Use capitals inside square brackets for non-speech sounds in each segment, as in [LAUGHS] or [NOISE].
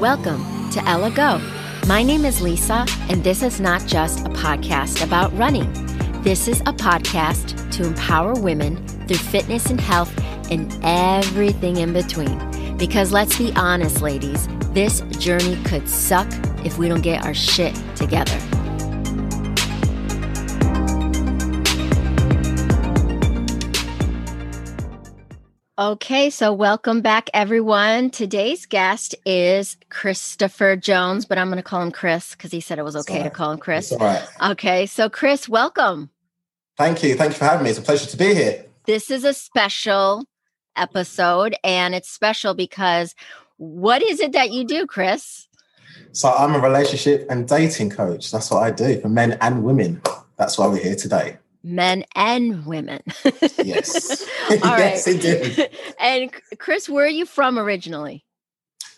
Welcome to Ella Go. My name is Lisa, and this is not just a podcast about running. This is a podcast to empower women through fitness and health and everything in between. Because let's be honest, ladies, this journey could suck if we don't get our shit together. Okay, so welcome back, everyone. Today's guest is Christopher Jones, but I'm going to call him Chris because he said it was okay to call him Chris. all right. Okay, so Chris, welcome. Thank you. Thank you for having me. It's a pleasure to be here. This is a special episode, and it's special because what is it that you do, Chris? So, I'm a relationship and dating coach. That's what I do for men and women. That's why we're here today men and women. yes. [LAUGHS] [LAUGHS] yes, indeed. and Chris, where are you from originally?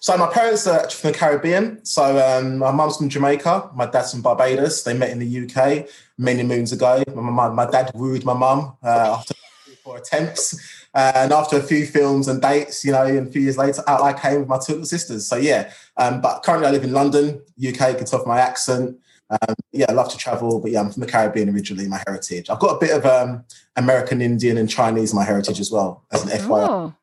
So my parents are from the Caribbean. So um, my mum's from Jamaica, my dad's from Barbados. They met in the UK many moons ago. My, my, my dad wooed my mum uh, after four attempts. And after a few films and dates, you know, and a few years later, out I came with my two little sisters. So yeah, um, but currently I live in London, UK. Can tell my accent. Um, yeah, I love to travel, but yeah, I'm from the Caribbean originally, my heritage. I've got a bit of um, American Indian and Chinese my heritage as well, as an FYI. Oh,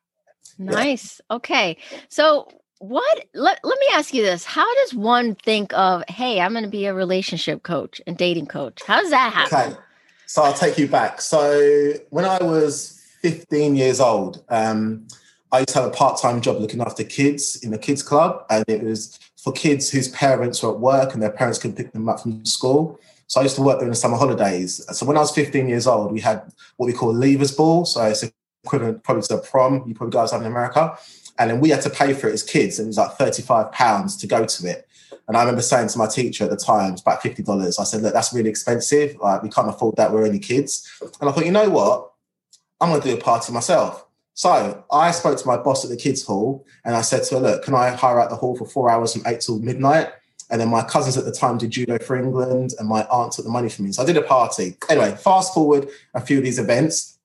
nice. Yeah. Okay. So, what, let, let me ask you this. How does one think of, hey, I'm going to be a relationship coach and dating coach? How does that happen? Okay. So, I'll take you back. So, when I was 15 years old, um, I used to have a part-time job looking after kids in a kids club, and it was for kids whose parents were at work and their parents could pick them up from school. So I used to work during the summer holidays. So when I was 15 years old, we had what we call leavers ball. So it's equivalent probably to a prom you probably guys have in America. And then we had to pay for it as kids. And it was like 35 pounds to go to it. And I remember saying to my teacher at the time, it's about $50. I said, look, that's really expensive. Like we can't afford that. We're only kids. And I thought, you know what? I'm going to do a party myself. So I spoke to my boss at the kids' hall and I said to her, look, can I hire out the hall for four hours from eight till midnight? And then my cousins at the time did judo for England and my aunt took the money for me. So I did a party. Anyway, fast forward a few of these events.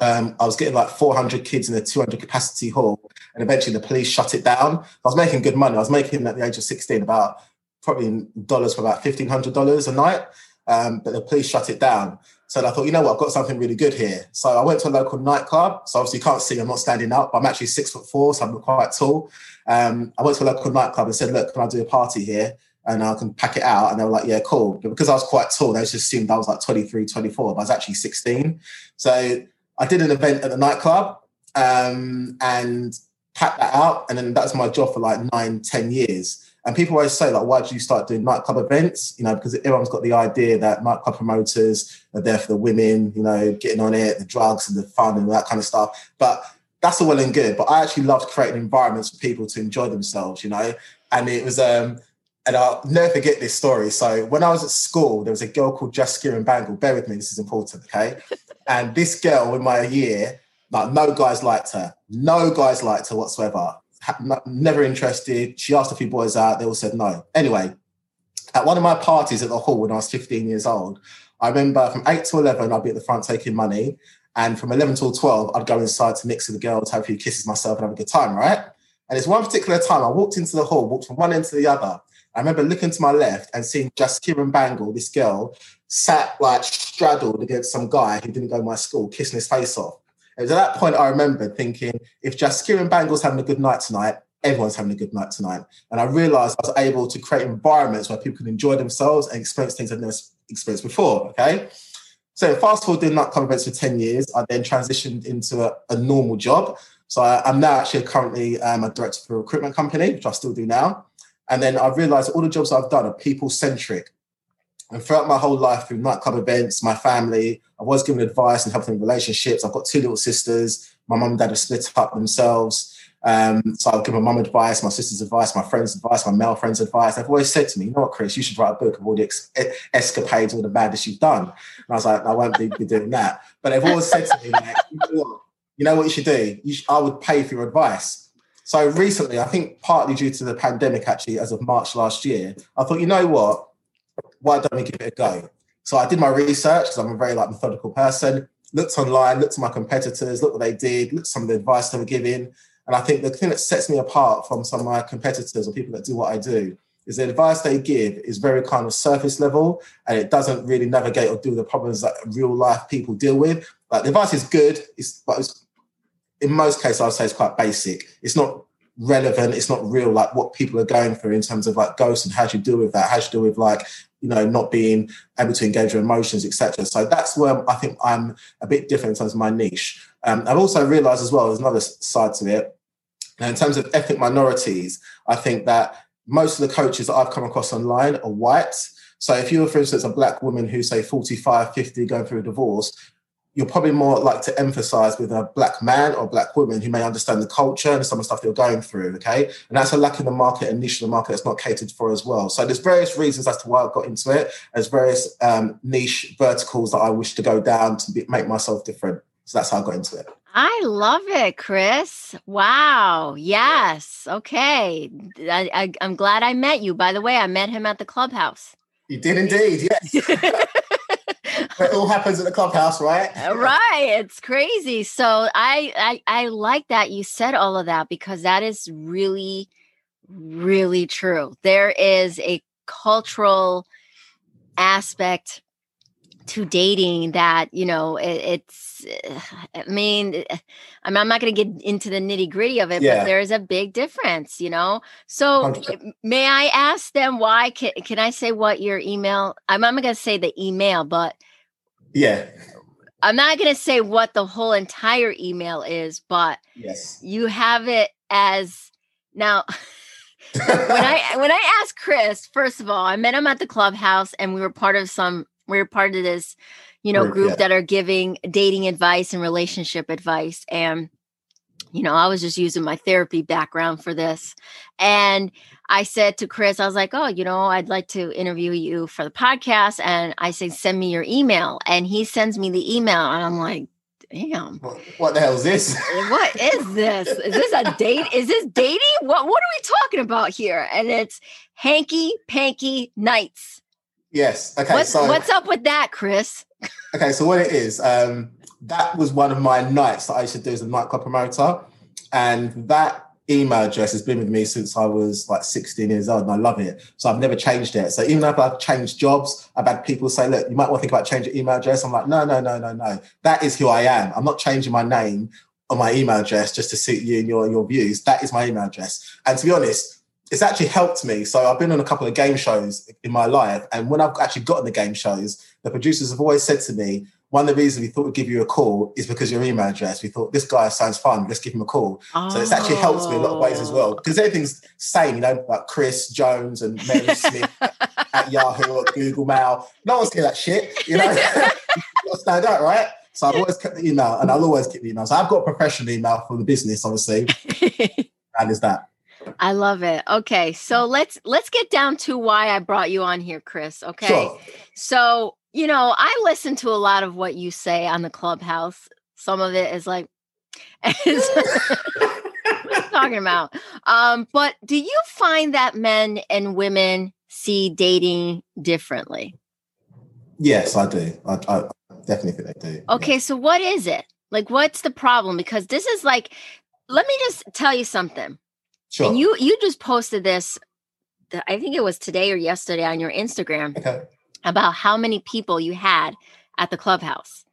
Um, I was getting like 400 kids in a 200 capacity hall. And eventually the police shut it down. I was making good money. I was making at the age of 16 about probably in dollars for about $1,500 a night. Um, but the police shut it down. So I thought, you know what, I've got something really good here. So I went to a local nightclub. So obviously you can't see, I'm not standing up, but I'm actually six foot four, so I'm quite tall. Um, I went to a local nightclub and said, look, can I do a party here? And I can pack it out. And they were like, yeah, cool. But because I was quite tall, they just assumed I was like 23, 24, but I was actually 16. So I did an event at the nightclub um, and packed that out. And then that was my job for like nine, ten years. And people always say, like, why did you start doing nightclub events? You know, because everyone's got the idea that nightclub promoters are there for the women, you know, getting on it, the drugs and the fun and all that kind of stuff. But that's all well and good. But I actually loved creating environments for people to enjoy themselves, you know. And it was um and I'll never forget this story. So when I was at school, there was a girl called Jaskiran Bangle. Bear with me, this is important, okay? [LAUGHS] and this girl in my year, like no guys liked her. No guys liked her whatsoever never interested. She asked a few boys out. They all said no. Anyway, at one of my parties at the hall when I was 15 years old, I remember from 8 to 11, I'd be at the front taking money. And from 11 till 12, I'd go inside to mix with the girls, have a few kisses myself, and have a good time, right? And it's one particular time I walked into the hall, walked from one end to the other. I remember looking to my left and seeing Jaskiran Bangle, this girl, sat like straddled against some guy who didn't go to my school, kissing his face off. At that point I remember thinking, if Jaskiran Bangle's having a good night tonight, everyone's having a good night tonight. And I realized I was able to create environments where people can enjoy themselves and experience things they've never experienced before. Okay. So fast forward doing nightclub events for 10 years, I then transitioned into a, a normal job. So I, am now actually currently um, a director for a recruitment company, which I still do now. And then I realized all the jobs I've done are people centric. And throughout my whole life, through nightclub events, my family, I was given advice and helping relationships. I've got two little sisters. My mum and dad have split up themselves. Um, so I'll give my mum advice, my sister's advice, my friend's advice, my male friend's advice. They've always said to me, you know what, Chris, you should write a book of all the ex- escapades, all the madness you've done. And I was like, I won't be, be doing that. But they've always said to me, like, you know what, you know what you should do? You should, I would pay for your advice. So recently, I think partly due to the pandemic, actually, as of March last year, I thought, you know what? Why don't we give it a go? So I did my research because I'm a very like methodical person. Looked online, looked at my competitors, looked what they did, looked at some of the advice they were giving. And I think the thing that sets me apart from some of my competitors or people that do what I do is the advice they give is very kind of surface level and it doesn't really navigate or deal with the problems that real life people deal with. Like the advice is good, it's, but it's, in most cases, I would say it's quite basic. It's not relevant. It's not real, like what people are going through in terms of like ghosts and how do you deal with that? How do you deal with like, you know, not being able to engage your emotions, etc. So that's where I think I'm a bit different in terms of my niche. Um, I've also realized as well, there's another side to it. Now, in terms of ethnic minorities, I think that most of the coaches that I've come across online are white. So if you were, for instance, a black woman who's say 45, 50, going through a divorce, you're probably more like to emphasize with a black man or black woman who may understand the culture and some of the stuff you're going through. Okay. And that's a lack in the market, a niche in the market that's not catered for as well. So there's various reasons as to why I got into it. There's various um, niche verticals that I wish to go down to be, make myself different. So that's how I got into it. I love it, Chris. Wow. Yes. Okay. I, am glad I met you. By the way, I met him at the clubhouse. You did indeed. Yes. [LAUGHS] it all happens at the clubhouse, right? Uh, right. It's crazy. So I, I I like that you said all of that because that is really, really true. There is a cultural aspect to dating that you know it, it's i mean i'm, I'm not going to get into the nitty gritty of it yeah. but there's a big difference you know so 100%. may i ask them why can, can i say what your email i'm, I'm going to say the email but yeah. I'm not going to say what the whole entire email is, but yes, you have it as now. [LAUGHS] when I [LAUGHS] when I asked Chris, first of all, I met him at the clubhouse, and we were part of some. We were part of this, you know, group, yeah. that are giving dating advice and relationship advice, and you know, I was just using my therapy background for this, and I said to Chris, I was like, oh, you know, I'd like to interview you for the podcast. And I said, send me your email. And he sends me the email. And I'm like, damn. What the hell is this? what is this? Is this a date? Is this dating? What what are we talking about here? And it's hanky panky nights. Yes. Okay. What's, so what's up with that, Chris? okay, so what it is, um, that was one of my nights that I used to do as a nightclub promoter. And that email address has been with me since I was like 16 years old and I love it. So I've never changed it. So even if I've changed jobs, I've had people say, look, you might want to think about changing email address. I'm like, no, no, no, no, no. That is who I am. I'm not changing my name or my email address just to suit you and your, your views. That is my email address. And to be honest, it's actually helped me. So I've been on a couple of game shows in my life. And when I've actually gotten the game shows, the producers have always said to me, one of the reasons we thought we'd give you a call is because your email address. We thought this guy sounds fun. Let's give him a call. Oh. So it's actually helped me a lot of ways as well because everything's same, you know, like Chris Jones and Mary [LAUGHS] Smith at Yahoo or Google Mail. No one's getting that shit, you know. [LAUGHS] stand out, right? So I've always kept the email, and I'll always keep the email. So I've got a professional email for the business, obviously. [LAUGHS] and is that. I love it. Okay, so let's let's get down to why I brought you on here, Chris. Okay, sure. so you know, I listen to a lot of what you say on the clubhouse. Some of it is like, [LAUGHS] is, talking about? Um, but do you find that men and women see dating differently? Yes, I do. I, I definitely think they do. Okay, yeah. so what is it? Like, what's the problem? Because this is like, let me just tell you something. Sure. And you you just posted this. I think it was today or yesterday on your Instagram. Okay about how many people you had at the clubhouse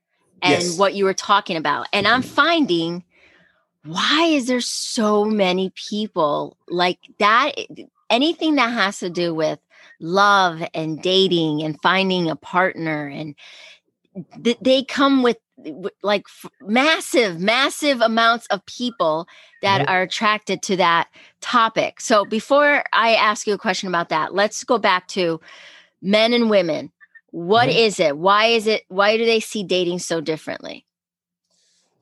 and yes. what you were talking about. And I'm finding why is there so many people like that? Anything that has to do with love and dating and finding a partner and th- they come with like f- massive massive amounts of people that mm-hmm. are attracted to that topic so before i ask you a question about that let's go back to men and women. What mm-hmm. is it? Why is it? Why do they see dating so differently?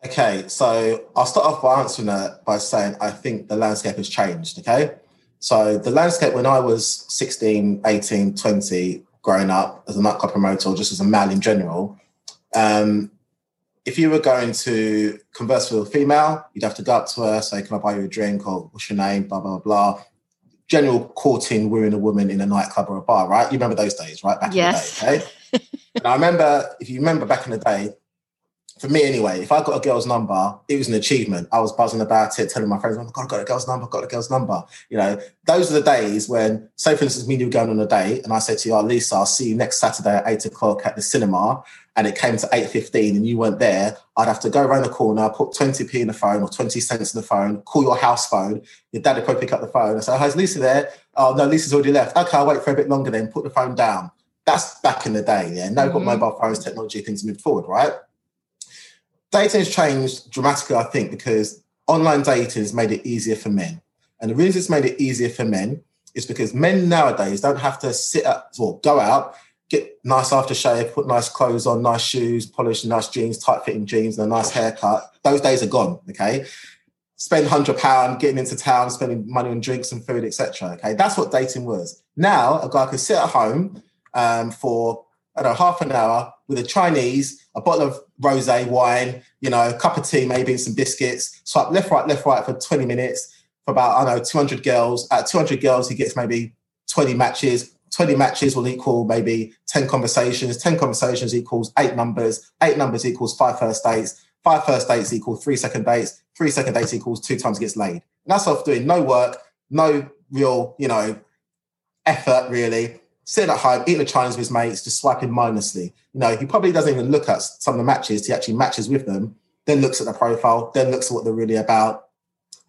Okay, so I'll start off by answering that by saying I think the landscape has changed. Okay, so the landscape when I was 16, 18, 20, growing up as a nightclub promoter, or just as a man in general, um, if you were going to converse with a female, you'd have to go up to her, say, Can I buy you a drink? or what's your name? Blah, blah, blah. General courting, wooing a woman in a nightclub or a bar, right? You remember those days, right? Back yes. in the day, okay? [LAUGHS] and I remember, if you remember back in the day, for me anyway, if I got a girl's number, it was an achievement. I was buzzing about it, telling my friends, oh my God, I got a girl's number, I got a girl's number. You know, those are the days when, say for instance, me and you were going on a date and I said to you, oh, Lisa, I'll see you next Saturday at eight o'clock at the cinema and it came to 8.15 and you weren't there, I'd have to go around the corner, put 20p in the phone or 20 cents in the phone, call your house phone. Your dad would probably pick up the phone and say, oh, is Lisa there? Oh, no, Lisa's already left. Okay, I'll wait for a bit longer then, put the phone down. That's back in the day, yeah. Now mm-hmm. got mobile phones, technology, things moved forward, right? Dating has changed dramatically, I think, because online dating has made it easier for men. And the reason it's made it easier for men is because men nowadays don't have to sit up or go out get nice aftershave, put nice clothes on, nice shoes, polish nice jeans, tight fitting jeans, and a nice haircut. Those days are gone. Okay. Spend hundred pound getting into town, spending money on drinks and food, etc. Okay, that's what dating was. Now a guy could sit at home um, for I don't know half an hour with a Chinese, a bottle of rosé wine, you know, a cup of tea, maybe some biscuits. Swipe left, right, left, right for twenty minutes for about I don't know two hundred girls. At two hundred girls, he gets maybe twenty matches 20 matches will equal maybe 10 conversations. 10 conversations equals eight numbers. Eight numbers equals five first dates. Five first dates equal three second dates. Three second dates equals two times gets laid. And that's off doing no work, no real, you know, effort really. Sitting at home, eating a Chinese with his mates, just swiping mindlessly. You know, he probably doesn't even look at some of the matches. He actually matches with them, then looks at the profile, then looks at what they're really about,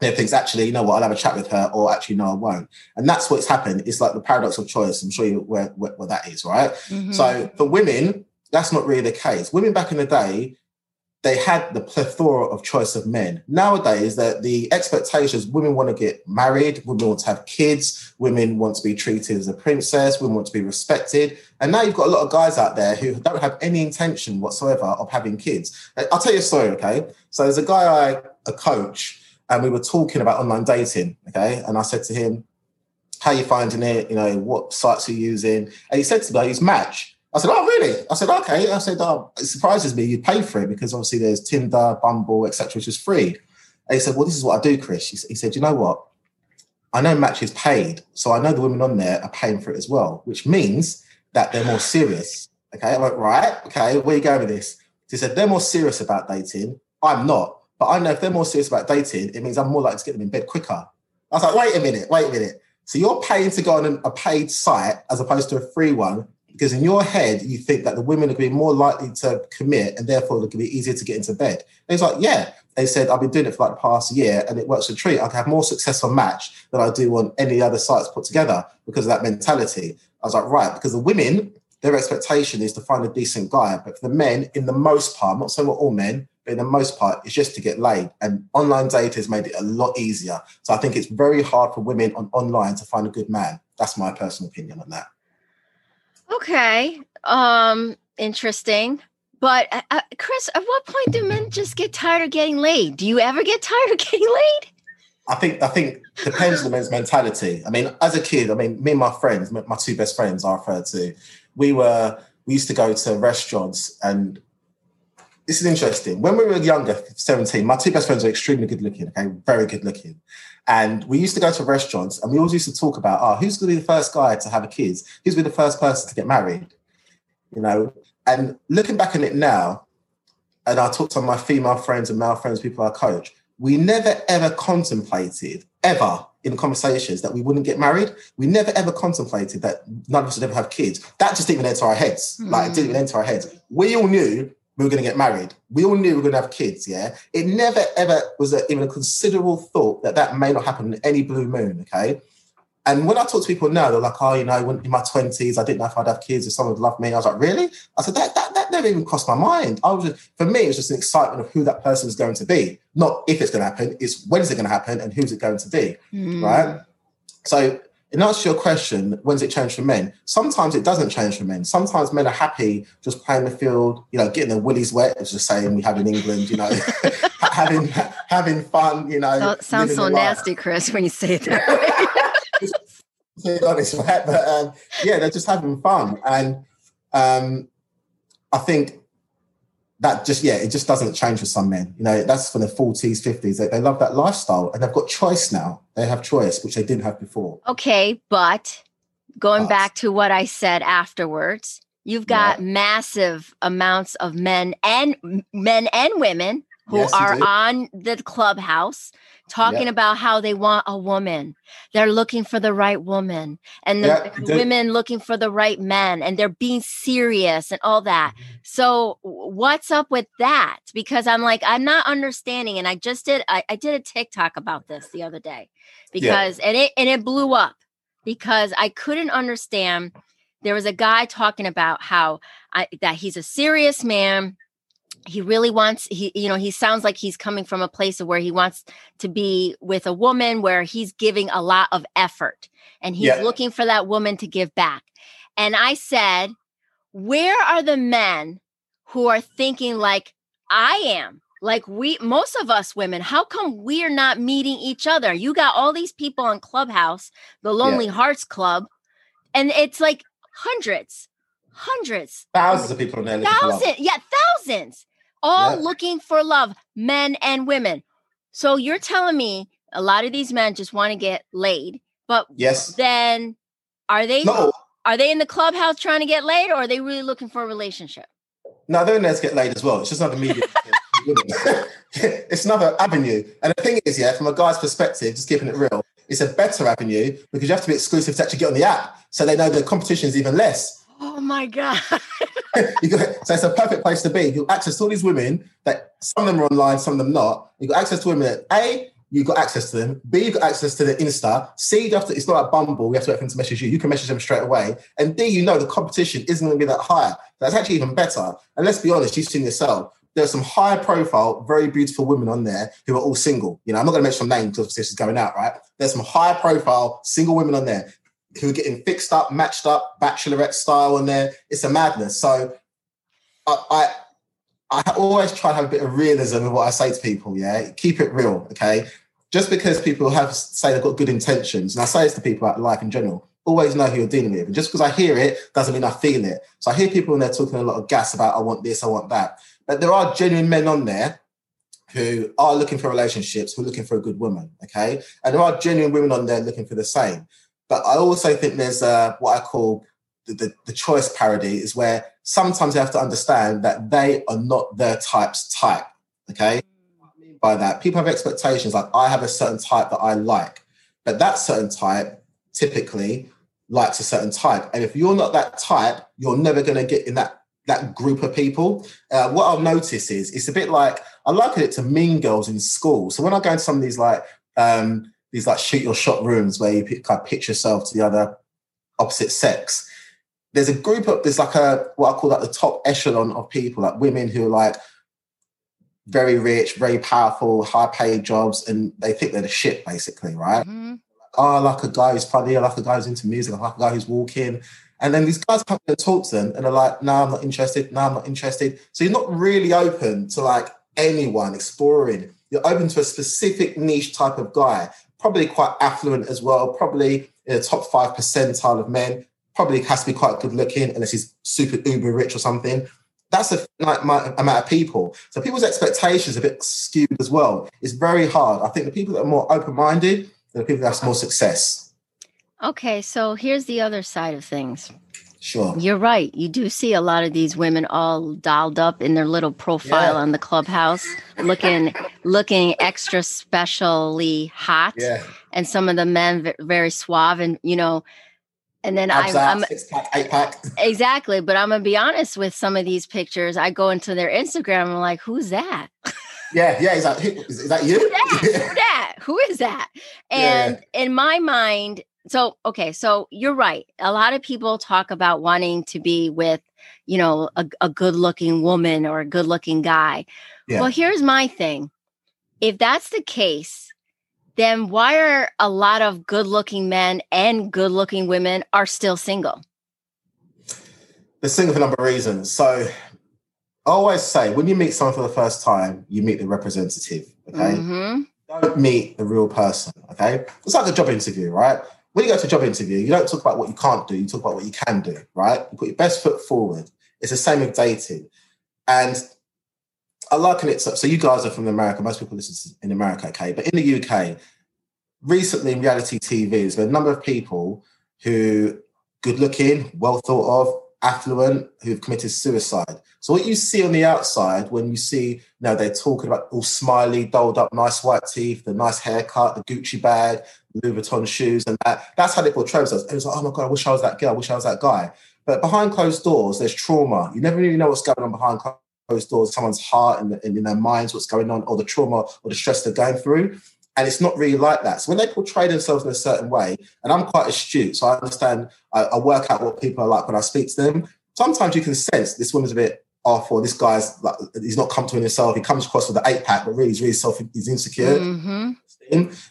then thinks, actually, you know what, I'll have a chat with her, or actually, no, I won't. And that's what's happened. It's like the paradox of choice. I'm sure you where, where, where that is, right? Mm-hmm. So for women, that's not really the case. Women back in the day, they had the plethora of choice of men. Nowadays, that the expectations women want to get married, women want to have kids, women want to be treated as a princess, women want to be respected. And now you've got a lot of guys out there who don't have any intention whatsoever of having kids. I'll tell you a story, okay? So there's a guy I a coach and we were talking about online dating. Okay, and I said to him, "How you finding it? You know, what sites are you using?" And he said to me, "I use Match." I said, "Oh, really?" I said, "Okay." I said, oh, "It surprises me you pay for it because obviously there's Tinder, Bumble, etc., which is free." And he said, "Well, this is what I do, Chris." He said, "You know what? I know Match is paid, so I know the women on there are paying for it as well, which means that they're more serious." Okay, I went, "Right, okay, where you going with this?" He said, "They're more serious about dating. I'm not." But I know if they're more serious about dating, it means I'm more likely to get them in bed quicker. I was like, wait a minute, wait a minute. So you're paying to go on a paid site as opposed to a free one because in your head you think that the women are going to be more likely to commit and therefore it's going to be easier to get into bed. And he's like, yeah. They said I've been doing it for like the past year and it works a treat. I can have more success on Match than I do on any other sites put together because of that mentality. I was like, right, because the women, their expectation is to find a decent guy, but for the men, in the most part, I'm not saying we're all men, but in the most part, it's just to get laid. And online data has made it a lot easier. So I think it's very hard for women on online to find a good man. That's my personal opinion on that. Okay. Um, interesting. But uh, uh Chris, at what point do men just get tired of getting laid? Do you ever get [LAUGHS] tired of getting laid? I think I think depends on the men's mentality. I mean, as a kid, I mean, me and my friends, my two best friends, I refer to, we were we used to go to restaurants and this is interesting. When we were younger, 17, my two best friends were extremely good looking, okay, very good looking. And we used to go to restaurants and we always used to talk about, oh, who's going to be the first guy to have a kid? Who's going to be the first person to get married? You know, and looking back on it now, and I talk to my female friends and male friends, people I coach, we never ever contemplated, ever in conversations, that we wouldn't get married. We never ever contemplated that none of us would ever have kids. That just didn't even enter our heads. Mm. Like, it didn't even enter our heads. We all knew we were going to get married. We all knew we were going to have kids. Yeah, it never ever was a, even a considerable thought that that may not happen in any blue moon. Okay, and when I talk to people now, they're like, "Oh, you know, in my twenties, I didn't know if I'd have kids, if someone would love me." I was like, "Really?" I said, "That that, that never even crossed my mind." I was just, for me, it was just an excitement of who that person is going to be, not if it's going to happen. It's when is it going to happen and who's it going to be, mm. right? So in answer to your question, when's it change for men? Sometimes it doesn't change for men. Sometimes men are happy just playing the field, you know, getting their willies wet, as just saying we have in England, you know, [LAUGHS] having having fun, you know. So, sounds so nasty, life. Chris, when you say it [LAUGHS] that way. honest, right? But um, yeah, they're just having fun. And um, I think that just yeah, it just doesn't change for some men. You know, that's from the forties, fifties. They, they love that lifestyle, and they've got choice now. They have choice, which they didn't have before. Okay, but going but. back to what I said afterwards, you've got yeah. massive amounts of men and men and women who yes, are on the clubhouse talking yep. about how they want a woman. They're looking for the right woman, and the yep. women looking for the right men, and they're being serious and all that. Mm-hmm. So, what's up with that? Because I'm like, I'm not understanding. And I just did, I, I did a TikTok about this the other day because, and it and it blew up because I couldn't understand. There was a guy talking about how I, that he's a serious man he really wants he you know he sounds like he's coming from a place of where he wants to be with a woman where he's giving a lot of effort and he's yeah. looking for that woman to give back. And i said where are the men who are thinking like i am? Like we most of us women how come we're not meeting each other? You got all these people on clubhouse the lonely yeah. hearts club and it's like hundreds hundreds thousands of people in there thousands yeah thousands all looking for love, men and women. So you're telling me a lot of these men just want to get laid, but yes, then are they no. are they in the clubhouse trying to get laid, or are they really looking for a relationship? No, they're in there to get laid as well. It's just another medium. [LAUGHS] it's another avenue. And the thing is, yeah, from a guy's perspective, just keeping it real, it's a better avenue because you have to be exclusive to actually get on the app. So they know the competition is even less. Oh my God. [LAUGHS] so it's a perfect place to be. You've access all these women that some of them are online, some of them not. You've got access to women that A, you've got access to them. B, you've got access to the Insta. C, you have to, it's not like Bumble, you have to wait for them to message you. You can message them straight away. And D, you know the competition isn't going to be that high. That's actually even better. And let's be honest, you've seen yourself. There's some high profile, very beautiful women on there who are all single. You know, I'm not going to mention names because this is going out, right? There's some high profile single women on there who are getting fixed up, matched up, bachelorette style on there. It's a madness. So I, I I always try to have a bit of realism in what I say to people. Yeah, keep it real. Okay, just because people have say they've got good intentions, and I say this to people about life in general, always know who you're dealing with. And just because I hear it doesn't mean I feel it. So I hear people and they're talking a lot of gas about I want this, I want that. But there are genuine men on there who are looking for relationships, who are looking for a good woman. Okay, and there are genuine women on there looking for the same. But I also think there's uh, what I call the, the, the choice parody is where sometimes you have to understand that they are not their type's type. Okay. By that, people have expectations like I have a certain type that I like, but that certain type typically likes a certain type. And if you're not that type, you're never going to get in that that group of people. Uh, what I've noticed is it's a bit like I liken it to Mean Girls in school. So when I go into some of these like um, these like shoot your shot rooms where you kind of pitch yourself to the other opposite sex, there's a group of there's like a what I call like the top echelon of people, like women who are like very rich, very powerful, high paid jobs, and they think they're the shit, basically, right? Mm-hmm. Oh, like a guy who's funny, I like a guy who's into music, I like a guy who's walking. And then these guys come and talk to them and they're like, no, I'm not interested, no, I'm not interested. So you're not really open to like anyone exploring. You're open to a specific niche type of guy, probably quite affluent as well, probably in the top five percentile of men, probably has to be quite good looking unless he's super uber rich or something. That's a amount of people. So people's expectations are a bit skewed as well. It's very hard. I think the people that are more open minded the people that have more success. Okay, so here's the other side of things. Sure. You're right. You do see a lot of these women all dolled up in their little profile yeah. on the clubhouse, looking looking extra specially hot. Yeah. And some of the men very suave and you know, and then I, am six pack, eight pack. Exactly, but I'm gonna be honest with some of these pictures. I go into their Instagram. I'm like, who's that? [LAUGHS] Yeah, yeah. Is that is that you? Who that? Who that? Who is that? [LAUGHS] And yeah. in my mind, so okay, so you're right. A lot of people talk about wanting to be with, you know, a, a good-looking woman or a good-looking guy. Yeah. Well, here's my thing. If that's the case, then why are a lot of good looking men and good looking women are still single? They're single for a number of reasons. So I always say when you meet someone for the first time, you meet the representative. Okay. Mm-hmm. Don't meet the real person. Okay. It's like a job interview, right? When you go to a job interview, you don't talk about what you can't do, you talk about what you can do, right? You put your best foot forward. It's the same with dating. And I liken it. So, so you guys are from America. Most people listen to in America, okay? But in the UK, recently in reality TV, there's been a number of people who good looking, well thought of, affluent, who've committed suicide. So what you see on the outside when you see, you know, they're talking about all smiley, dolled up, nice white teeth, the nice haircut, the Gucci bag, Louis Vuitton shoes, and that. That's how they portray themselves. It was like, oh my god, I wish I was that girl. I wish I was that guy. But behind closed doors, there's trauma. You never really know what's going on behind closed doors, someone's heart and, in their minds, what's going on, or the trauma or the stress they're going through. And it's not really like that. So when they portray themselves in a certain way, and I'm quite astute, so I understand, I, I work out what people are like when I speak to them. Sometimes you can sense this woman's a bit off, or this guy's like he's not comfortable in himself. He comes across with the eight pack, but really he's really self he's insecure. Mm-hmm.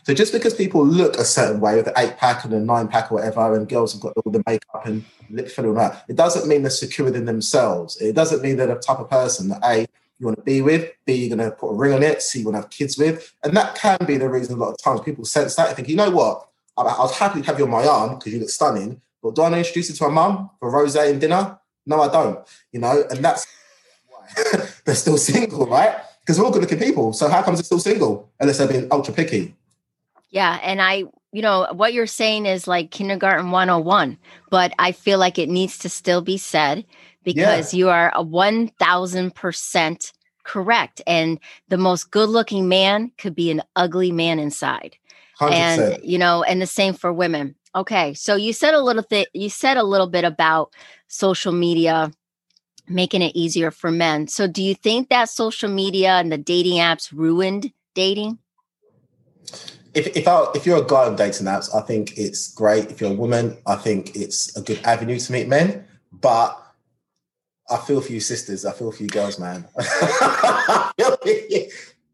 So just because people look a certain way with the eight pack and the nine pack or whatever, and girls have got all the makeup and lip filler and that, it doesn't mean they're secure within themselves. It doesn't mean they're the type of person that a you want to be with, B, you're going to put a ring on it, C, you want to have kids with. And that can be the reason a lot of times people sense that and think, you know what, I, I was happy to have you on my arm because you look stunning, but do I want to introduce you to my mum for rose and dinner? No, I don't. You know, and that's [LAUGHS] why [LAUGHS] they're still single, right? Because we're all good looking people. So how comes they're still single unless they're being ultra picky? Yeah. And I, you know, what you're saying is like kindergarten 101, but I feel like it needs to still be said because yeah. you are a 1000% correct. And the most good looking man could be an ugly man inside. 100%. And, you know, and the same for women. Okay. So you said a little bit, you said a little bit about social media making it easier for men. So do you think that social media and the dating apps ruined dating? If if, I, if you're a guy on dating apps, I think it's great. If you're a woman, I think it's a good avenue to meet men. But I feel for you sisters. I feel for you girls, man. [LAUGHS]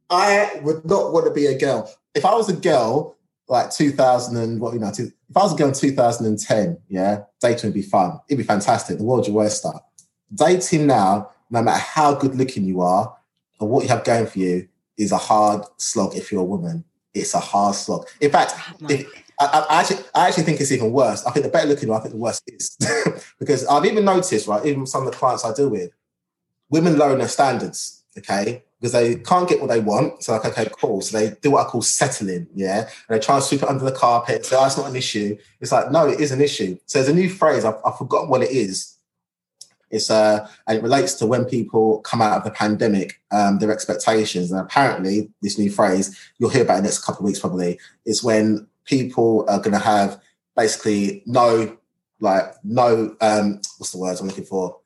I would not want to be a girl. If I was a girl, like 2000 and what you know, if I was a girl in 2010, yeah, dating would be fun. It'd be fantastic. The world your worst start. Dating now, no matter how good looking you are or what you have going for you, is a hard slog if you're a woman. It's a hard slog. In fact, oh if, I, I, actually, I actually think it's even worse. I think the better looking, I think the worse is [LAUGHS] because I've even noticed, right, even some of the clients I deal with, women lower their standards, okay, because they can't get what they want. So like, okay, cool. So they do what I call settling, yeah, and they try and sweep it under the carpet. Say, oh, it's not an issue. It's like, no, it is an issue. So there's a new phrase. I've, I've forgotten what it is. It's uh, and it relates to when people come out of the pandemic, um, their expectations. And apparently, this new phrase you'll hear about in the next couple of weeks probably is when people are going to have basically no, like, no, um, what's the words I'm looking for?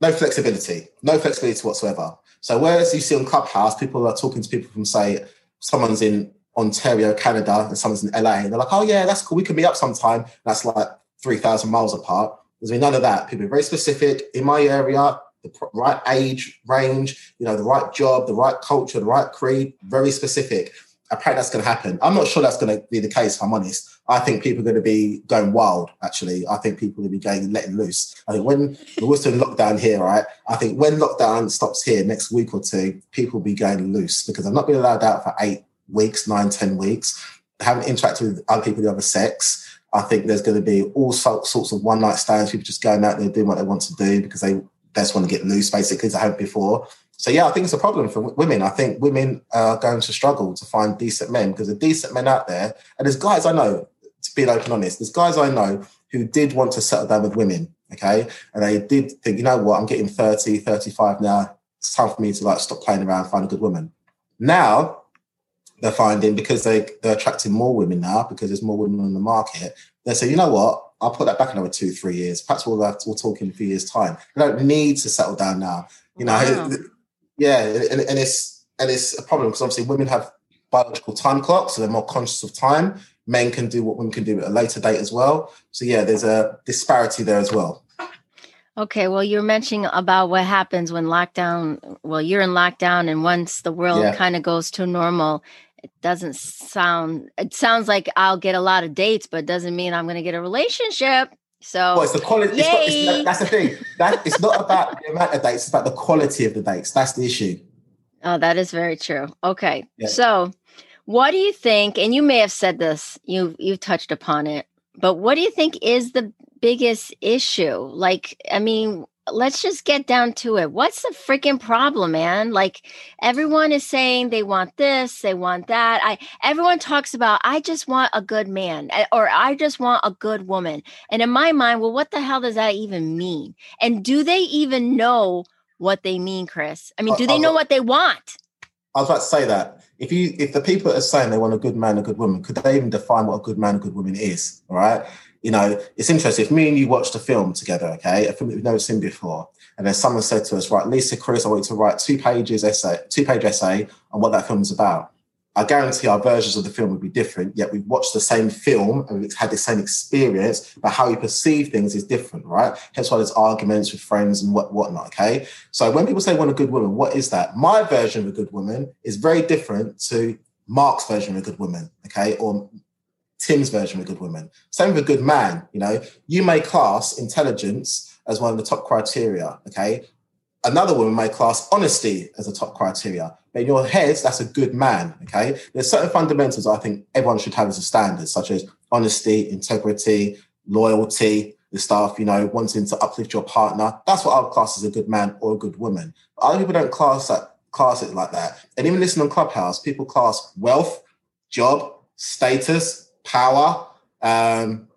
No flexibility, no flexibility whatsoever. So, whereas you see on Clubhouse, people are talking to people from, say, someone's in Ontario, Canada, and someone's in LA, and they're like, oh, yeah, that's cool. We can meet up sometime. That's like 3,000 miles apart. There's been none of that. People are very specific in my area, the right age range, you know, the right job, the right culture, the right creed, very specific apparently that's going to happen. I'm not sure that's going to be the case. If I'm honest, I think people are going to be going wild. Actually, I think people will be going letting loose. I think when we're still in lockdown here, right? I think when lockdown stops here next week or two, people will be going loose because I've not been allowed out for eight weeks, nine, ten weeks. haven't interacted with other people of the other sex. I think there's going to be all sorts of one night stands. People just going out there doing what they want to do because they, just want to get loose, basically, as I had before. So yeah, I think it's a problem for women. I think women are going to struggle to find decent men because the decent men out there, and there's guys I know, to be open honest, there's guys I know who did want to settle down with women, okay? And they did think, you know what, I'm getting 30, 35 now. It's time for me to like stop playing around, find a good woman. Now they're finding because they they're attracting more women now because there's more women on the market. They say, you know what, I'll put that back another two, three years. Perhaps we'll we'll talk in a few years' time. They don't need to settle down now. You know, wow. Yeah, and, and it's and it's a problem because obviously women have biological time clocks, so they're more conscious of time. Men can do what women can do at a later date as well. So yeah, there's a disparity there as well. Okay, well, you're mentioning about what happens when lockdown. Well, you're in lockdown, and once the world yeah. kind of goes to normal, it doesn't sound. It sounds like I'll get a lot of dates, but doesn't mean I'm going to get a relationship. So well, it's the quality. It's not, it's, that's the thing. That it's not about the amount of dates. It's about the quality of the dates. That's the issue. Oh, that is very true. Okay, yeah. so what do you think? And you may have said this. You you touched upon it, but what do you think is the biggest issue? Like, I mean, let's just get down to it. What's the freaking problem, man? Like everyone is saying they want this, they want that. I everyone talks about I just want a good man eh, or I just want a good woman. And in my mind, well, what the hell does that even mean? And do they even know what they mean, Chris? I mean, do they know what they want? I was about to say that. If you if the people are saying they want a good man, a good woman, could they even define what a good man, a good woman is? All right you know, it's interesting. If me and you watched a film together, okay, a film that we've never seen before, and then someone said to us, right, Lisa, Chris, I want you to write two pages essay, two page essay on what that film is about. I guarantee our versions of the film would be different, yet we've watched the same film and we've had the same experience, but how we perceive things is different, right? Hence why there's arguments with friends and what whatnot. Okay. So when people say want a good woman, what is that? My version of a good woman is very different to Mark's version of a good woman, okay, or Tim's version of a good woman. Same with a good man. You know, you may class intelligence as one of the top criteria. Okay. Another woman may class honesty as a top criteria. But in your head, that's a good man. Okay. There's certain fundamentals I think everyone should have as a standard, such as honesty, integrity, loyalty, the stuff, you know, wanting to uplift your partner. That's what I would class as a good man or a good woman. But other people don't class that class it like that. And even listening on Clubhouse, people class wealth, job, status, power, um,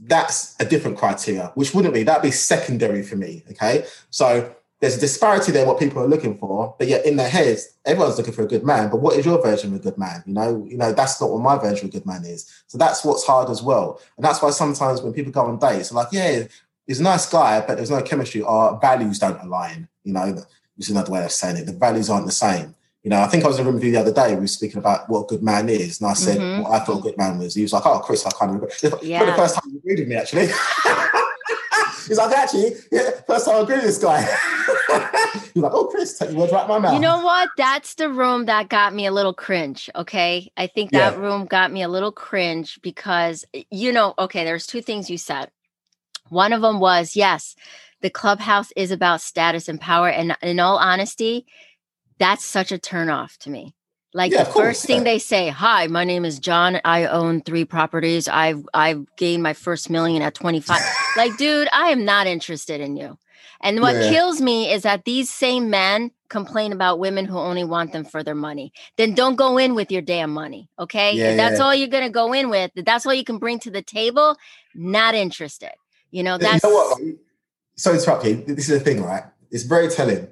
that's a different criteria, which wouldn't be, that'd be secondary for me. Okay. So there's a disparity there, what people are looking for, but yet in their heads, everyone's looking for a good man. But what is your version of a good man? You know, you know, that's not what my version of a good man is. So that's what's hard as well. And that's why sometimes when people go on dates, like, yeah, he's a nice guy, but there's no chemistry. Our values don't align. You know, which is another way of saying it. The values aren't the same. You know, I think I was in a room with you the other day. We were speaking about what a good man is, and I said mm-hmm. what I thought a good man was. He was like, "Oh, Chris, I kind of agree." Yeah. For the first time, he agreed with me actually. [LAUGHS] He's like, actually, yeah, first time I agree with this guy. [LAUGHS] He's like, oh, Chris, take your words right my mouth. You know what? That's the room that got me a little cringe. Okay. I think that yeah. room got me a little cringe because, you know, okay, there's two things you said. One of them was, yes, the clubhouse is about status and power. And in all honesty, that's such a turnoff to me. Like yeah, the first thing they say, "Hi, my name is John. I own three properties. I've I've gained my first million at 25." [LAUGHS] like, dude, I am not interested in you. And what yeah. kills me is that these same men complain about women who only want them for their money. Then don't go in with your damn money, okay? If that's all you're going to go in with, that's all you can bring to the table, not interested. You know, that's you know what? So interrupt you. This is the thing, right? It's very telling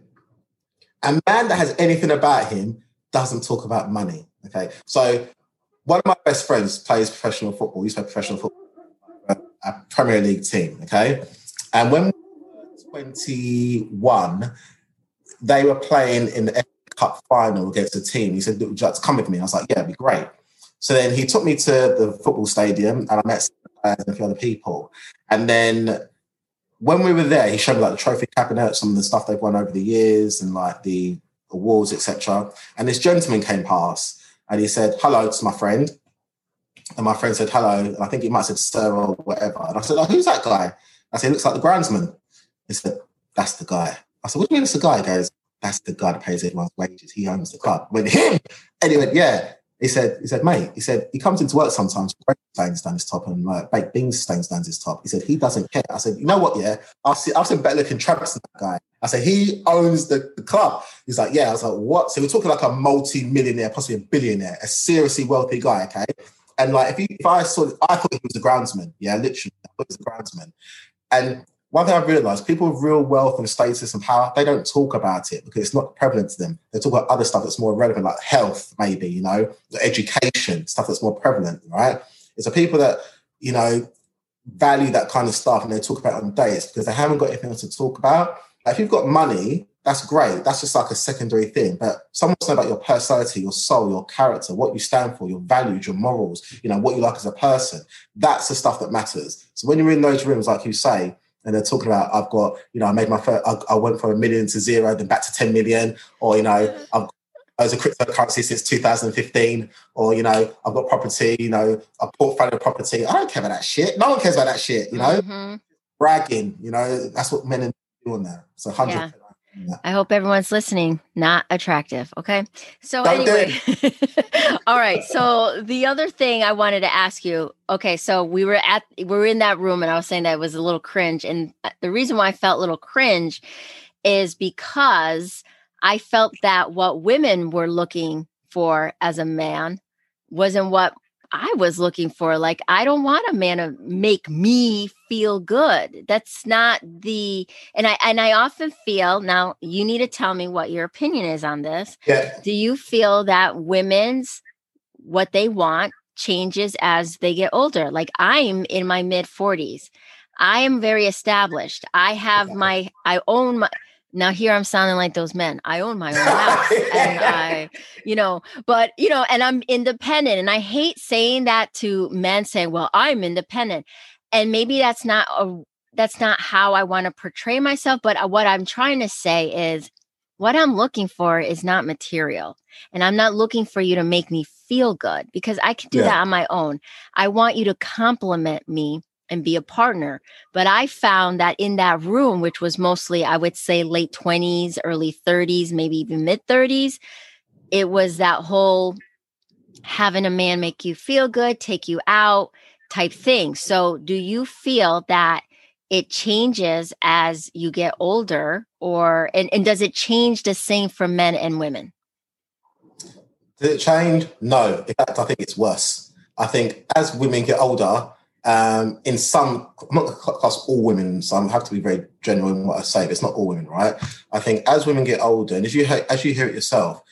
a man that has anything about him doesn't talk about money. Okay. So one of my best friends plays professional football. He used to play professional football, a Premier League team. Okay. And when we were 21, they were playing in the Cup final against a team. He said, to come with me? I was like, Yeah, it'd be great. So then he took me to the football stadium and I met and a few other people. And then when we were there, he showed me like the trophy cabinet, some of the stuff they've won over the years, and like the awards, etc. And this gentleman came past, and he said hello to my friend, and my friend said hello. And I think he might have said sir or whatever. And I said, oh, who's that guy? I said, he looks like the groundsman. He said, that's the guy. I said, what do you mean it's the guy? He goes, that's the guy that pays everyone's wages. He owns the club. I went, him? And he went, yeah. He said, he said, mate, he said, he comes into work sometimes, stains down his top and like baked beans stains down his top. He said, he doesn't care. I said, you know what, yeah, I've seen, I've seen better looking Travis than that guy. I said, he owns the, the club. He's like, yeah. I was like, what? So we're talking like a multi-millionaire, possibly a billionaire, a seriously wealthy guy, okay? And like, if, he, if I saw, I thought he was a groundsman. Yeah, literally, I thought he was a groundsman. And one thing I've realized people with real wealth and status and power, they don't talk about it because it's not prevalent to them. They talk about other stuff that's more relevant, like health, maybe, you know, education, stuff that's more prevalent, right? It's the people that, you know, value that kind of stuff and they talk about it on dates because they haven't got anything else to talk about. Like if you've got money, that's great. That's just like a secondary thing. But someone wants to know about your personality, your soul, your character, what you stand for, your values, your morals, you know, what you like as a person. That's the stuff that matters. So when you're in those rooms, like you say, and they're talking about I've got you know I made my first I, I went from a million to zero then back to 10 million or you know I've as a cryptocurrency since 2015 or you know I've got property you know a portfolio property. I don't care about that shit. No one cares about that shit you know? Mm-hmm. bragging you know that's what men are doing there. So 100 yeah. I hope everyone's listening. Not attractive. Okay. So, Don't anyway. [LAUGHS] all right. So, the other thing I wanted to ask you okay. So, we were at, we were in that room and I was saying that it was a little cringe. And uh, the reason why I felt a little cringe is because I felt that what women were looking for as a man wasn't what I was looking for. Like, I don't want a man to make me feel good. That's not the and I and I often feel now you need to tell me what your opinion is on this. Yeah. Do you feel that women's what they want changes as they get older? Like I'm in my mid 40s. I am very established. I have my I own my now here I'm sounding like those men. I own my own [LAUGHS] house and I, you know, but you know, and I'm independent. And I hate saying that to men saying, Well, I'm independent. And maybe that's not a that's not how I want to portray myself. But uh, what I'm trying to say is what I'm looking for is not material. And I'm not looking for you to make me feel good because I can do yeah. that on my own. I want you to compliment me and be a partner. But I found that in that room, which was mostly, I would say, late 20s, early 30s, maybe even mid 30s, it was that whole having a man make you feel good, take you out type thing. So, do you feel that it changes as you get older, or and, and does it change the same for men and women? Did it change? No. In fact, I think it's worse. I think as women get older, um, in some, not class all women, so I have to be very general in what I say, but it's not all women, right? I think as women get older, and as you hear, as you hear it yourself,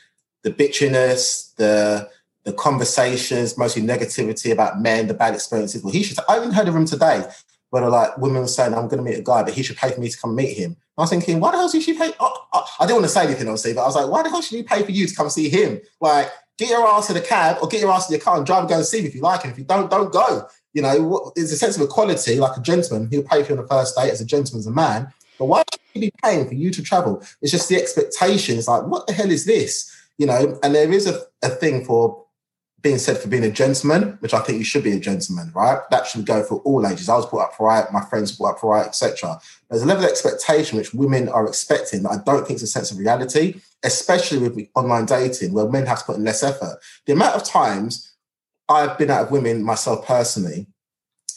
the bitchiness, the the conversations, mostly negativity about men, the bad experiences. Well, he should. I even heard of him today, where like women were saying, "I'm going to meet a guy, but he should pay for me to come meet him." I was thinking, why the hell should she pay? Oh, oh, I didn't want to say anything, obviously, but I was like, why the hell should he pay for you to come see him? Like, get your ass in a cab or get your ass in your car and drive and go and see him if you like him. If you don't, don't go. You know, there's a sense of equality, like a gentleman. He'll pay for you on the first date as a gentleman, as a man. But why should he be paying for you to travel? It's just the expectation. It's like, what the hell is this? You know, and there is a, a thing for being said for being a gentleman, which I think you should be a gentleman, right? That should go for all ages. I was brought up right, my friends brought up right, etc. There's a level of expectation which women are expecting that I don't think is a sense of reality, especially with online dating, where men have to put in less effort. The amount of times I've been out of women myself personally,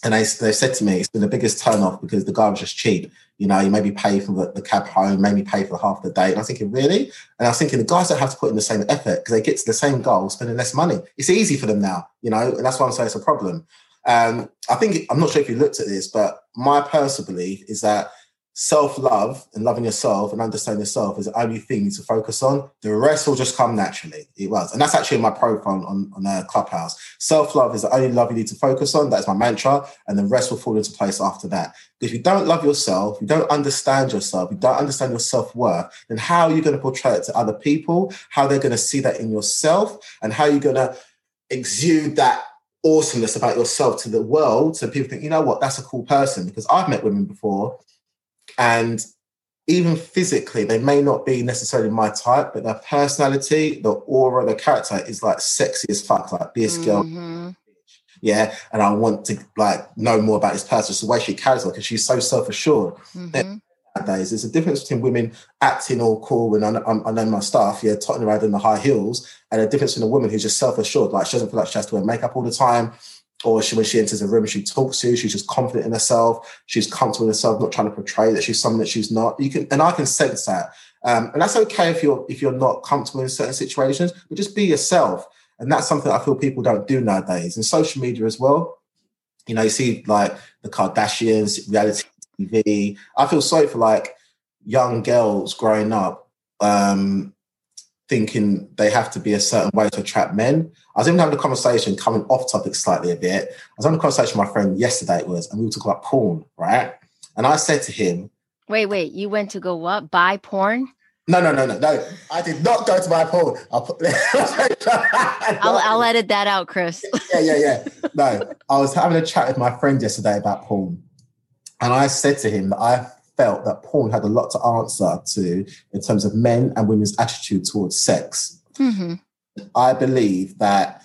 and they, they said to me, it's been the biggest turn off because the guy was just cheap. You know, you maybe pay for the, the cab home, maybe pay for half the day. And I was thinking, really? And I was thinking, the guys don't have to put in the same effort because they get to the same goal, spending less money. It's easy for them now, you know, and that's why I'm saying it's a problem. Um, I think, I'm not sure if you looked at this, but my personal belief is that self love and loving yourself and understanding yourself is the only thing to focus on. The rest will just come naturally. It was. And that's actually my profile on, on a Clubhouse. Self love is the only love you need to focus on. That's my mantra. And the rest will fall into place after that. If you don't love yourself, you don't understand yourself, you don't understand your self worth, then how are you going to portray it to other people? How they're going to see that in yourself? And how are you going to exude that awesomeness about yourself to the world so people think, you know what, that's a cool person? Because I've met women before and even physically, they may not be necessarily my type, but their personality, the aura, the character is like sexy as fuck, like this mm-hmm. girl. Yeah. And I want to like know more about this person. It's the way she carries her because she's so self-assured. Mm-hmm. Nowadays, there's a difference between women acting all cool and I, I, know my stuff, yeah, totting around in the high heels, and a difference in a woman who's just self-assured. Like she doesn't feel like she has to wear makeup all the time or she, when she enters a room, she talks to you, she's just confident in herself, she's comfortable in herself, not trying to portray that she's someone that she's not. You can, and I can sense that, um, and that's okay if you're if you're not comfortable in certain situations, but just be yourself. And that's something I feel people don't do nowadays, and social media as well. You know, you see like the Kardashians, reality TV. I feel sorry for like young girls growing up um, thinking they have to be a certain way to attract men. I was even having a conversation coming off topic slightly a bit. I was having a conversation with my friend yesterday, it was, and we were talking about porn, right? And I said to him, Wait, wait, you went to go what? Buy porn? No, no, no, no, no. I did not go to buy porn. I'll, put, [LAUGHS] I'll, I'll edit that out, Chris. yeah, yeah, yeah. No, I was having a chat with my friend yesterday about porn. And I said to him that I felt that porn had a lot to answer to in terms of men and women's attitude towards sex. Mm-hmm. I believe that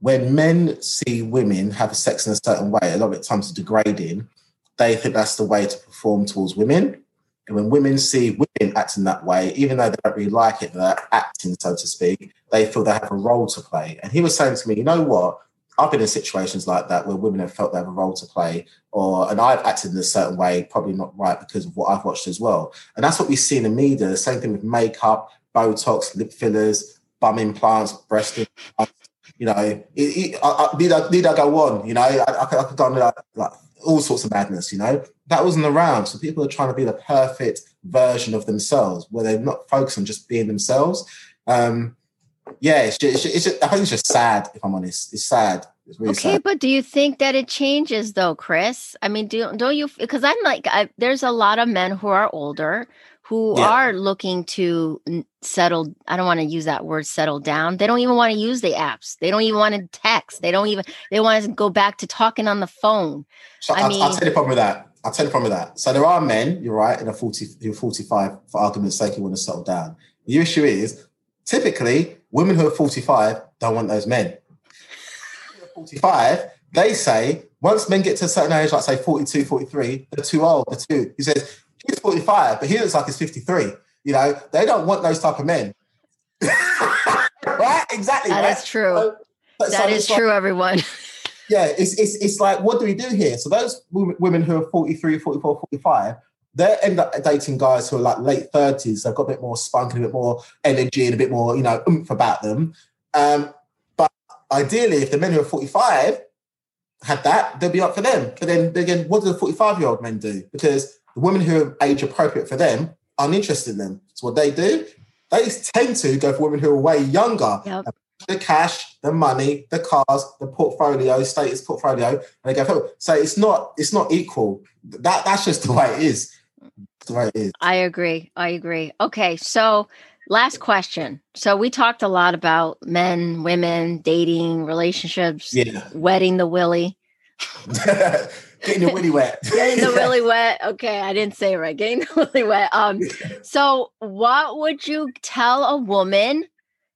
when men see women have sex in a certain way, a lot of it to degrading, they think that's the way to perform towards women. And when women see women acting that way, even though they don't really like it, they're acting, so to speak, they feel they have a role to play. And he was saying to me, you know what? I've been in situations like that where women have felt they have a role to play, or and I've acted in a certain way, probably not right because of what I've watched as well. And that's what we see in the media. The same thing with makeup, Botox, lip fillers, bum implants, breast implants. You know, it, it, I, I, need, I, need I go on? You know, I, I, could, I could go on like, like all sorts of madness. You know, that wasn't around. So people are trying to be the perfect version of themselves, where they're not focused on just being themselves. Um, yeah, it's just, it's just, I think it's just sad. If I'm honest, it's sad. It's really okay, sad. but do you think that it changes though, Chris? I mean, do don't you? Because I'm like, I, there's a lot of men who are older who Yeah. are looking to settle. I don't want to use that word, settle down. They don't even want to use the apps. They don't even want to text. They don't even. They want to go back to talking on the phone. So I I'll, I'll tell you the problem with that. I'll tell you the problem with that. So there are men, you're right, in a 40, who are 45, for argument's sake, who want to settle down. The issue is, typically, women who are 45 don't want those men. 45, they say, once men get to a certain age, like say 42, 43, they're too old, they're too, he says, he's 45, but he looks like he's 53. You know, they don't want those type of men. [LAUGHS] right? Exactly. That right? is true. So- so That is it's like- true, everyone. yeah, it's, it's, it's like, what do we do here? So those wo- women who are 43, 44, 45, they end up dating guys who are like late 30s. They've got a bit more spunk and a bit more energy and a bit more, you know, oomph about them. Um, but ideally, if the men who are 45 had that, they'd be up for them. But then again, what do the 45 year old men do? Because the women who are age appropriate for them aren't interested in them. So what they do, they tend to go for women who are way younger Yep. the cash, the money, the cars, the portfolio, status portfolio, and they go forward. So it's not it's not equal. That that's just the way it is. It's the way it is. I agree. I agree. Okay, so last question. So we talked a lot about men, women, dating, relationships, Yeah. wetting the willy. [LAUGHS] Getting your [LAUGHS] willy wet. Getting the willy [LAUGHS] wet. Okay, I didn't say it right. Getting the willy wet. Um, so what would you tell a woman?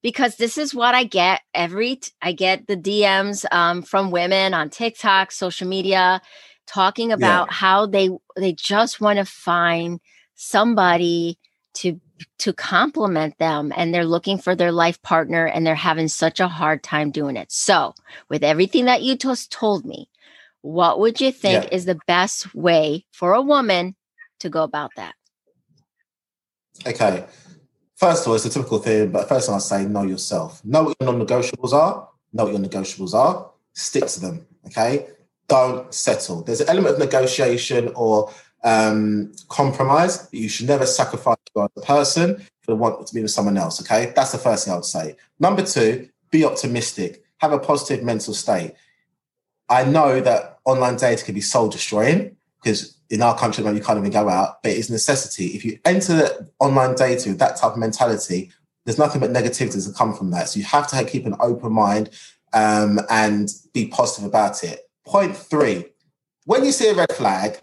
Because this is what I get every t- I get the DMs um, from women on TikTok, social media, talking about how they they just want to find somebody to to compliment them and they're looking for their life partner and they're having such a hard time doing it. So, with everything that you just told me, what would you think Yeah. is the best way for a woman to go about that? Okay. First of all, it's a typical thing, but first I'll say, know yourself. Know what your non-negotiables are. Know what your negotiables are. Stick to them. Okay. Don't settle. There's an element of negotiation or um, compromise, but you should never sacrifice your other person for the want to be with someone else. Okay. That's the first thing I would say. Number two, be optimistic. Have a positive mental state. I know that online dating can be soul destroying because in our country, you can't even go out, but it's necessity. If you enter online dating with that type of mentality, there's nothing but negativities that come from that. So you have to keep an open mind um, and be positive about it. Point three, when you see a red flag,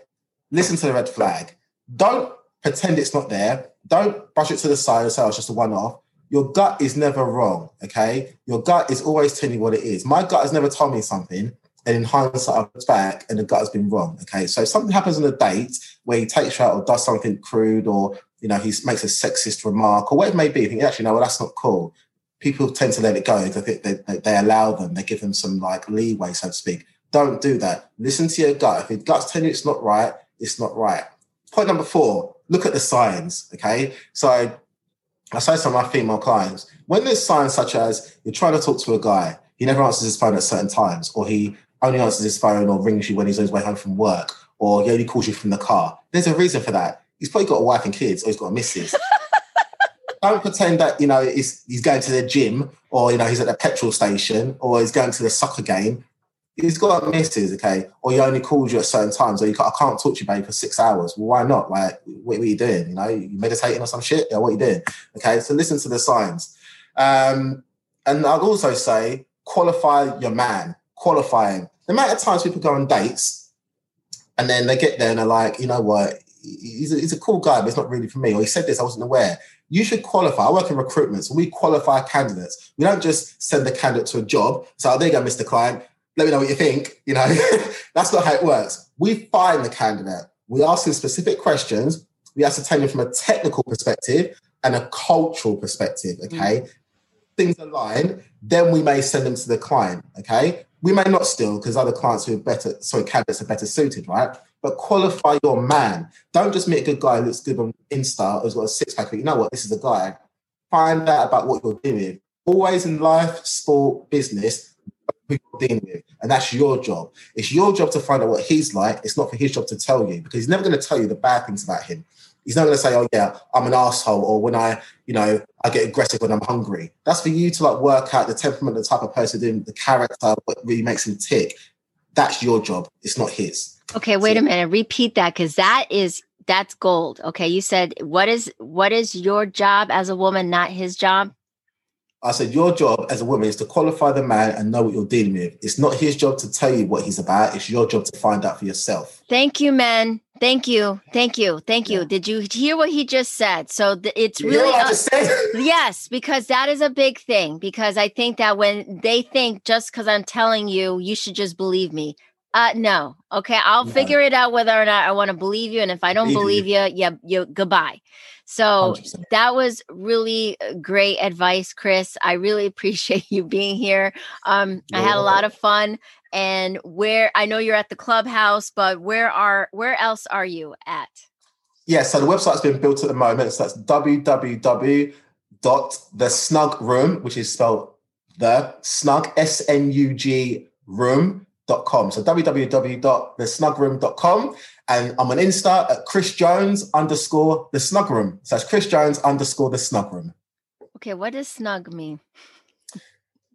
listen to the red flag. Don't pretend it's not there. Don't brush it to the side and say, oh, it's just a one off. Your gut is never wrong, okay? Your gut is always telling you what it is. My gut has never told me something, and in hindsight, I've looked back and the gut has been wrong. Okay, so if something happens on a date where he takes you out or does something crude, or you know he makes a sexist remark or whatever it may be, you think actually no, well that's not cool. People tend to let it go. They, they, they allow them. They give them some like leeway, so to speak. Don't do that. Listen to your gut. If your gut's telling you it's not right, it's not right. Point number four: look at the signs. Okay, so I say to my female clients, when there's signs such as you're trying to talk to a guy, he never answers his phone at certain times, or he only answers his phone or rings you when he's on his way home from work, or he only calls you from the car. There's a reason for that. He's probably got a wife and kids, or he's got a missus. [LAUGHS] Don't pretend that you know he's, he's going to the gym, or you know he's at the petrol station, or he's going to the soccer game. He's got a missus, okay, or he only calls you at certain times, or you I can't talk to you, babe, for six hours. Well, why not? Like, what, what are you doing? You know, you meditating or some shit? Yeah, what are you doing? Okay, so listen to the signs. Um, and I'd also say qualify your man, qualify him. The amount of times people go on dates and then they get there and they're like, you know what, he's a, he's a cool guy, but it's not really for me. Or he said this, I wasn't aware. You should qualify. I work in recruitment, so we qualify candidates. We don't just send the candidate to a job. So, oh, there you go, Mr. Client. Let me know what you think. You know, [LAUGHS] that's not how it works. We find the candidate. We ask him specific questions. we ascertain them from a technical perspective and a cultural perspective. Okay. Mm. Things align, then we may send them to the client. Okay. We may not still because other clients who are better, sorry, candidates are better suited, right? But qualify your man. Don't just meet a good guy who looks good on Insta who's got a six pack. You know what? This is a guy. Find out about what you're doing. Always in life, sport, business, you're dealing with. And that's your job. It's your job to find out what he's like. It's not for his job to tell you because he's never going to tell you the bad things about him. He's not going to say, "Oh yeah, I'm an asshole," or when I, you know, I get aggressive when I'm hungry. That's for you to like work out the temperament, the type of person, the character, what really makes him tick. That's your job. It's not his. Okay, wait so, a minute. Repeat that because that is that's gold. Okay, you said what is what is your job as a woman, not his job. I said, your job as a woman is to qualify the man and know what you're dealing with. It's not his job to tell you what he's about. It's your job to find out for yourself. Thank you, men. Thank you. Thank you. Thank you. Yeah. Did you hear what he just said? So th- it's you really, [LAUGHS] yes, because that is a big thing. Because I think that when they think just because I'm telling you, you should just believe me. Uh, no. Okay. I'll no. figure it out whether or not I want to believe you. And if I don't believe, believe you, you, yeah, you goodbye. So 100%. that was really uh, great advice, Chris. I really [LAUGHS] appreciate you being here. Um, I had a lot of fun. And where I know you're at the clubhouse, but where are where else are you at? Yeah, so the website's been built at the moment. So that's www.thesnugroom, which is spelled the snug S N U G room.com. So www.thesnugroom.com. And I'm on Insta at Chris Jones underscore the snug room. So that's Chris Jones underscore the snug room. Okay, what does snug mean?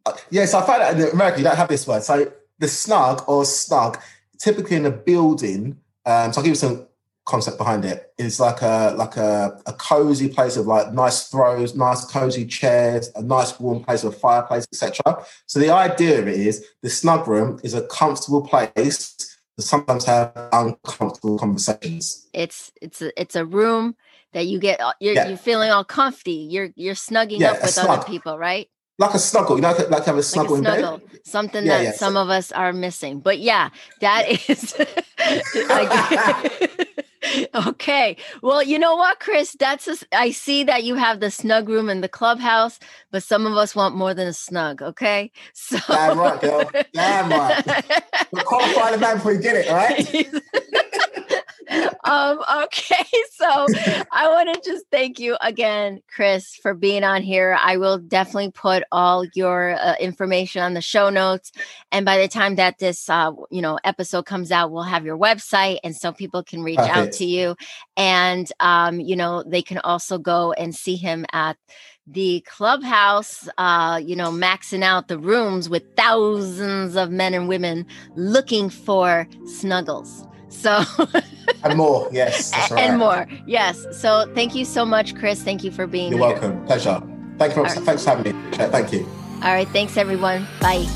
Uh, yeah, so I found out in America you don't have this word. So the snug or snug, typically in a building, um, so I'll give you some concept behind it. It's like a like a, a cozy place of like nice throws, nice cozy chairs, a nice warm place with a fireplace, etc. So the idea is the snug room is a comfortable place sometimes have uncomfortable conversations. It's it's a it's a room that you get uh, you're, yeah. you're feeling all comfy. You're you're snugging yeah, up with other people, right? Like a snuggle, you know, like have a snuggle, like a snuggle. in bed. Something yeah, that some of us are missing. But yeah, that is. [LAUGHS] [LAUGHS] [LAUGHS] okay. Well, you know what, Chris? That's a, I see that you have the snug room in the clubhouse, but some of us want more than a snug. Okay. [LAUGHS] So damn right, girl. Damn right. [LAUGHS] We'll qualify the man before you get it, all right? [LAUGHS] um, okay, [LAUGHS] so I want to just thank you again, Chris, for being on here. I will definitely put all your uh, information on the show notes, and by the time that this, uh, you know, episode comes out, we'll have your website, and so people can reach Perfect. out to you, and um, you know, they can also go and see him at the clubhouse, uh, you know, maxing out the rooms with thousands of men and women looking for snuggles. So, and more, [LAUGHS] yes. Right. And more, yes. So, thank you so much, Chris. Thank you for being You're here. welcome. Pleasure. Thank you. For, right. Thanks for having me. Thank you. All right. Thanks, everyone. Bye.